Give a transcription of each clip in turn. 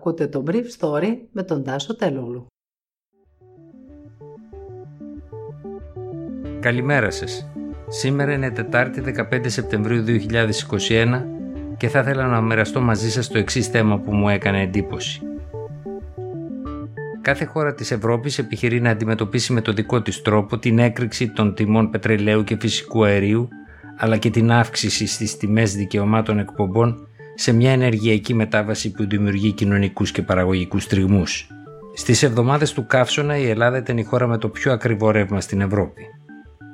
Ακούτε το Brief Story με τον Τάσο Τελούλου. Καλημέρα σας. Σήμερα είναι Τετάρτη 15 Σεπτεμβρίου 2021 και θα ήθελα να μοιραστώ μαζί σας το εξής θέμα που μου έκανε εντύπωση. Κάθε χώρα της Ευρώπης επιχειρεί να αντιμετωπίσει με το δικό της τρόπο την έκρηξη των τιμών πετρελαίου και φυσικού αερίου αλλά και την αύξηση στις τιμές δικαιωμάτων εκπομπών σε μια ενεργειακή μετάβαση που δημιουργεί κοινωνικούς και παραγωγικούς τριγμούς. Στις εβδομάδες του καύσωνα η Ελλάδα ήταν η χώρα με το πιο ακριβό ρεύμα στην Ευρώπη.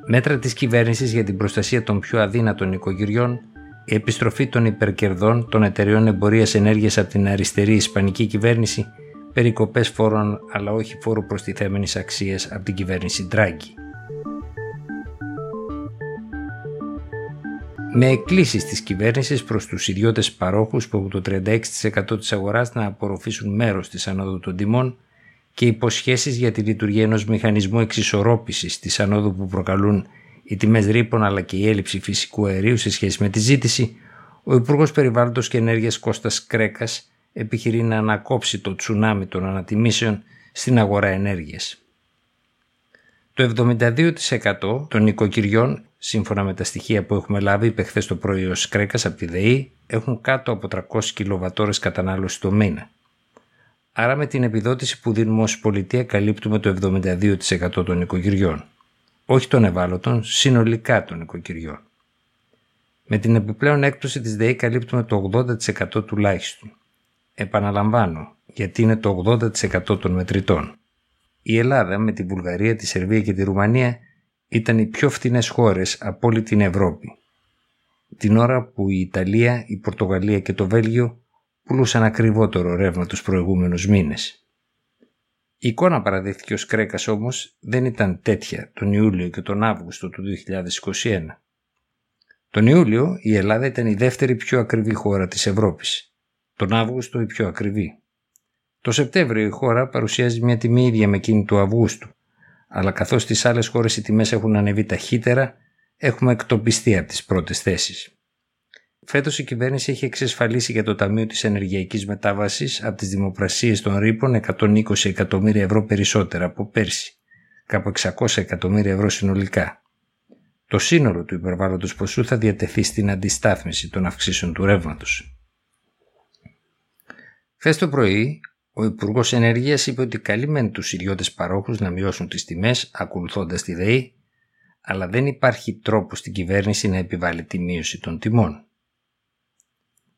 Μέτρα της κυβέρνησης για την προστασία των πιο αδύνατων οικογυριών, η επιστροφή των υπερκερδών των εταιρεών εμπορίας ενέργειας από την αριστερή ισπανική κυβέρνηση, περικοπές φόρων αλλά όχι φόρου προστιθέμενης αξίας από την κυβέρνηση Ντράγκη. Με εκκλήσεις της κυβέρνησης προς τους ιδιώτες παρόχους που έχουν το 36% της αγοράς να απορροφήσουν μέρος της ανόδου των τιμών και υποσχέσεις για τη λειτουργία ενός μηχανισμού εξισορρόπησης της ανόδου που προκαλούν οι τιμές ρήπων αλλά και η έλλειψη φυσικού αερίου σε σχέση με τη ζήτηση, ο Υπουργός Περιβάλλοντος και Ενέργειας Κώστας Κρέκας επιχειρεί να ανακόψει το τσουνάμι των ανατιμήσεων στην αγορά ενέργειας. Το 72% των οικοκυριών σύμφωνα με τα στοιχεία που έχουμε λάβει, είπε χθες το πρωί ο Σκρέκας από τη ΔΕΗ, έχουν κάτω από 300 κιλοβατόρες κατανάλωση το μήνα. Άρα με την επιδότηση που δίνουμε ως πολιτεία καλύπτουμε το 72% των οικογυριών. Όχι των ευάλωτων, συνολικά των οικογυριών. Με την επιπλέον έκπτωση της ΔΕΗ καλύπτουμε το 80% τουλάχιστον. Επαναλαμβάνω, γιατί είναι το 80% των μετρητών. Η Ελλάδα με τη Βουλγαρία, τη Σερβία και τη Ρουμανία ήταν οι πιο φθηνές χώρες από όλη την Ευρώπη. Την ώρα που η Ιταλία, η Πορτογαλία και το Βέλγιο πουλούσαν ακριβότερο ρεύμα τους προηγούμενους μήνες. Η εικόνα παραδέχθηκε ο Σκρέκας όμως δεν ήταν τέτοια τον Ιούλιο και τον Αύγουστο του 2021. Τον Ιούλιο η Ελλάδα ήταν η δεύτερη πιο ακριβή χώρα της Ευρώπης. Τον Αύγουστο η πιο ακριβή. Το Σεπτέμβριο η χώρα παρουσιάζει μια τιμή ίδια με εκείνη του Αυγούστου αλλά καθώς στις άλλες χώρες οι τιμές έχουν ανεβεί ταχύτερα, έχουμε εκτοπιστεί από τις πρώτες θέσεις. Φέτος η κυβέρνηση έχει εξασφαλίσει για το Ταμείο της Ενεργειακής Μετάβασης από τις δημοπρασίες των ρήπων 120 εκατομμύρια ευρώ περισσότερα από πέρσι, κάπου 600 εκατομμύρια ευρώ συνολικά. Το σύνολο του υπερβάλλοντος ποσού θα διατεθεί στην αντιστάθμιση των αυξήσεων του ρεύματος. Χθες το πρωί, ο Υπουργός Ενέργειας είπε ότι καλεί μεν τους ιδιώτες παρόχους να μειώσουν τις τιμές ακολουθώντας τη ΔΕΗ, αλλά δεν υπάρχει τρόπο στην κυβέρνηση να επιβάλλει τη μείωση των τιμών.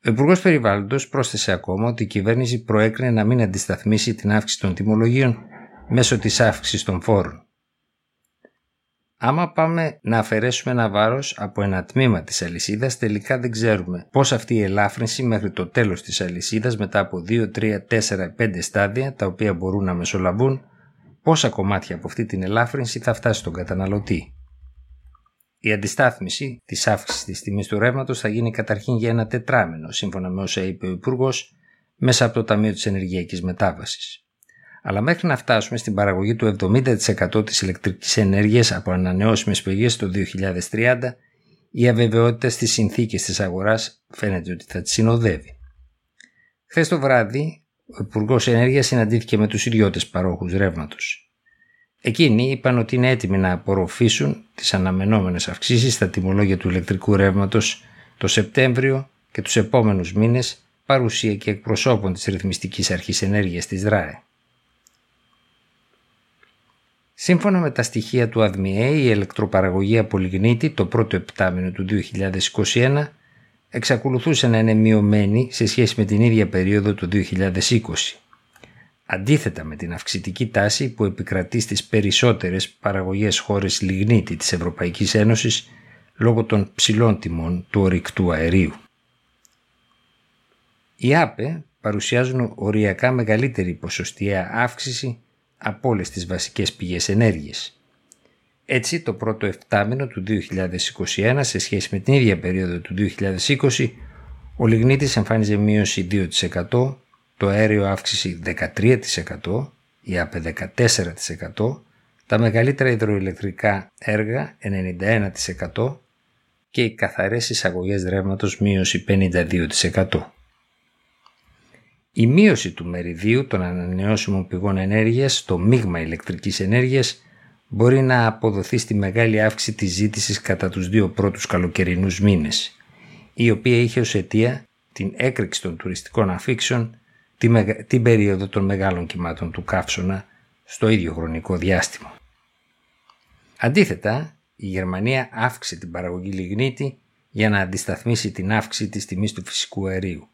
Ο Υπουργός Περιβάλλοντος πρόσθεσε ακόμα ότι η κυβέρνηση προέκρινε να μην αντισταθμίσει την αύξηση των τιμολογίων μέσω της αύξησης των φόρων. Άμα πάμε να αφαιρέσουμε ένα βάρος από ένα τμήμα της αλυσίδας, τελικά δεν ξέρουμε πώς αυτή η ελάφρυνση μέχρι το τέλος της αλυσίδας μετά από 2, 3, 4, 5 στάδια τα οποία μπορούν να μεσολαβούν, πόσα κομμάτια από αυτή την ελάφρυνση θα φτάσει στον καταναλωτή. Η αντιστάθμιση της αύξησης της τιμής του ρεύματος θα γίνει καταρχήν για ένα τετράμενο, σύμφωνα με όσα είπε ο Υπουργός, μέσα από το Ταμείο της Ενεργειακής Μετάβασης αλλά μέχρι να φτάσουμε στην παραγωγή του 70% της ηλεκτρικής ενέργειας από ανανεώσιμες πηγές το 2030, η αβεβαιότητα στις συνθήκες της αγοράς φαίνεται ότι θα τη συνοδεύει. Χθες το βράδυ, ο Υπουργός Ενέργειας συναντήθηκε με τους ιδιώτες παρόχους ρεύματος. Εκείνοι είπαν ότι είναι έτοιμοι να απορροφήσουν τις αναμενόμενες αυξήσεις στα τιμολόγια του ηλεκτρικού ρεύματος το Σεπτέμβριο και τους επόμενους μήνες παρουσία και εκπροσώπων της Ρυθμιστικής Αρχής Ενέργειας της ΔΡΑΕ. Σύμφωνα με τα στοιχεία του ΑΔΜΙΕ, η ηλεκτροπαραγωγή από λιγνίτη το πρώτο επτάμινο του 2021 εξακολουθούσε να είναι μειωμένη σε σχέση με την ίδια περίοδο του 2020. Αντίθετα με την αυξητική τάση που επικρατεί στις περισσότερες παραγωγές χώρες λιγνίτη της Ευρωπαϊκής Ένωσης λόγω των ψηλών τιμών του ορυκτού αερίου. Οι ΑΠΕ παρουσιάζουν οριακά μεγαλύτερη ποσοστιαία αύξηση από όλες τις βασικές πηγές ενέργειας. Έτσι, το πρώτο εφτάμινο του 2021 σε σχέση με την ίδια περίοδο του 2020, ο λιγνίτης εμφάνιζε μείωση 2%, το αέριο αύξηση 13%, η ΑΠΕ 14%, τα μεγαλύτερα υδροηλεκτρικά έργα 91% και οι καθαρές εισαγωγές ρεύματος μείωση 52%. Η μείωση του μεριδίου των ανανεώσιμων πηγών ενέργειας στο μείγμα ηλεκτρικής ενέργειας μπορεί να αποδοθεί στη μεγάλη αύξηση της ζήτησης κατά τους δύο πρώτους καλοκαιρινούς μήνες, η οποία είχε ως αιτία την έκρηξη των τουριστικών αφήξεων την περίοδο των μεγάλων κυμάτων του καύσωνα στο ίδιο χρονικό διάστημα. Αντίθετα, η Γερμανία αύξησε την παραγωγή λιγνίτη για να αντισταθμίσει την αύξηση της τιμής του φυσικού αερίου,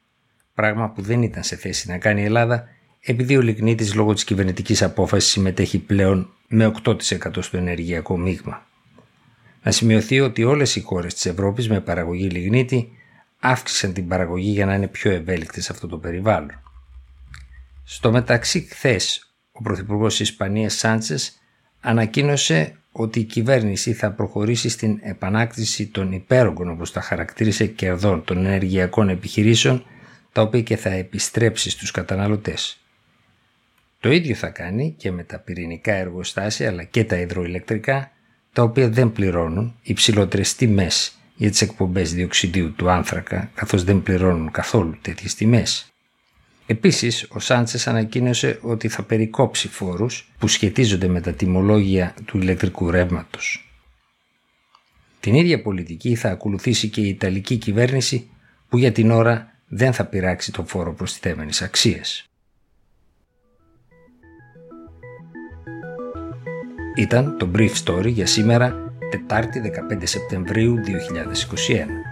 πράγμα που δεν ήταν σε θέση να κάνει η Ελλάδα επειδή ο λιγνίτης λόγω της κυβερνητικής απόφασης συμμετέχει πλέον με 8% στο ενεργειακό μείγμα. Να σημειωθεί ότι όλες οι χώρες της Ευρώπης με παραγωγή λιγνίτη αύξησαν την παραγωγή για να είναι πιο ευέλικτες σε αυτό το περιβάλλον. Στο μεταξύ χθες ο Πρωθυπουργός της Ισπανίας Σάντσες ανακοίνωσε ότι η κυβέρνηση θα προχωρήσει στην επανάκτηση των υπέρογκων όπως τα χαρακτήρισε κερδών των ενεργειακών επιχειρήσεων τα οποία και θα επιστρέψει στους καταναλωτές. Το ίδιο θα κάνει και με τα πυρηνικά εργοστάσια αλλά και τα υδροηλεκτρικά τα οποία δεν πληρώνουν υψηλότερες τιμές για τις εκπομπές διοξιδίου του άνθρακα καθώς δεν πληρώνουν καθόλου τέτοιες τιμές. Επίσης, ο Σάντσες ανακοίνωσε ότι θα περικόψει φόρους που σχετίζονται με τα τιμολόγια του ηλεκτρικού ρεύματος. Την ίδια πολιτική θα ακολουθήσει και η Ιταλική κυβέρνηση που για την ώρα δεν θα πειράξει το φόρο προστιθέμενης αξίας. Ήταν το Brief Story για σήμερα, Τετάρτη 15 Σεπτεμβρίου 2021.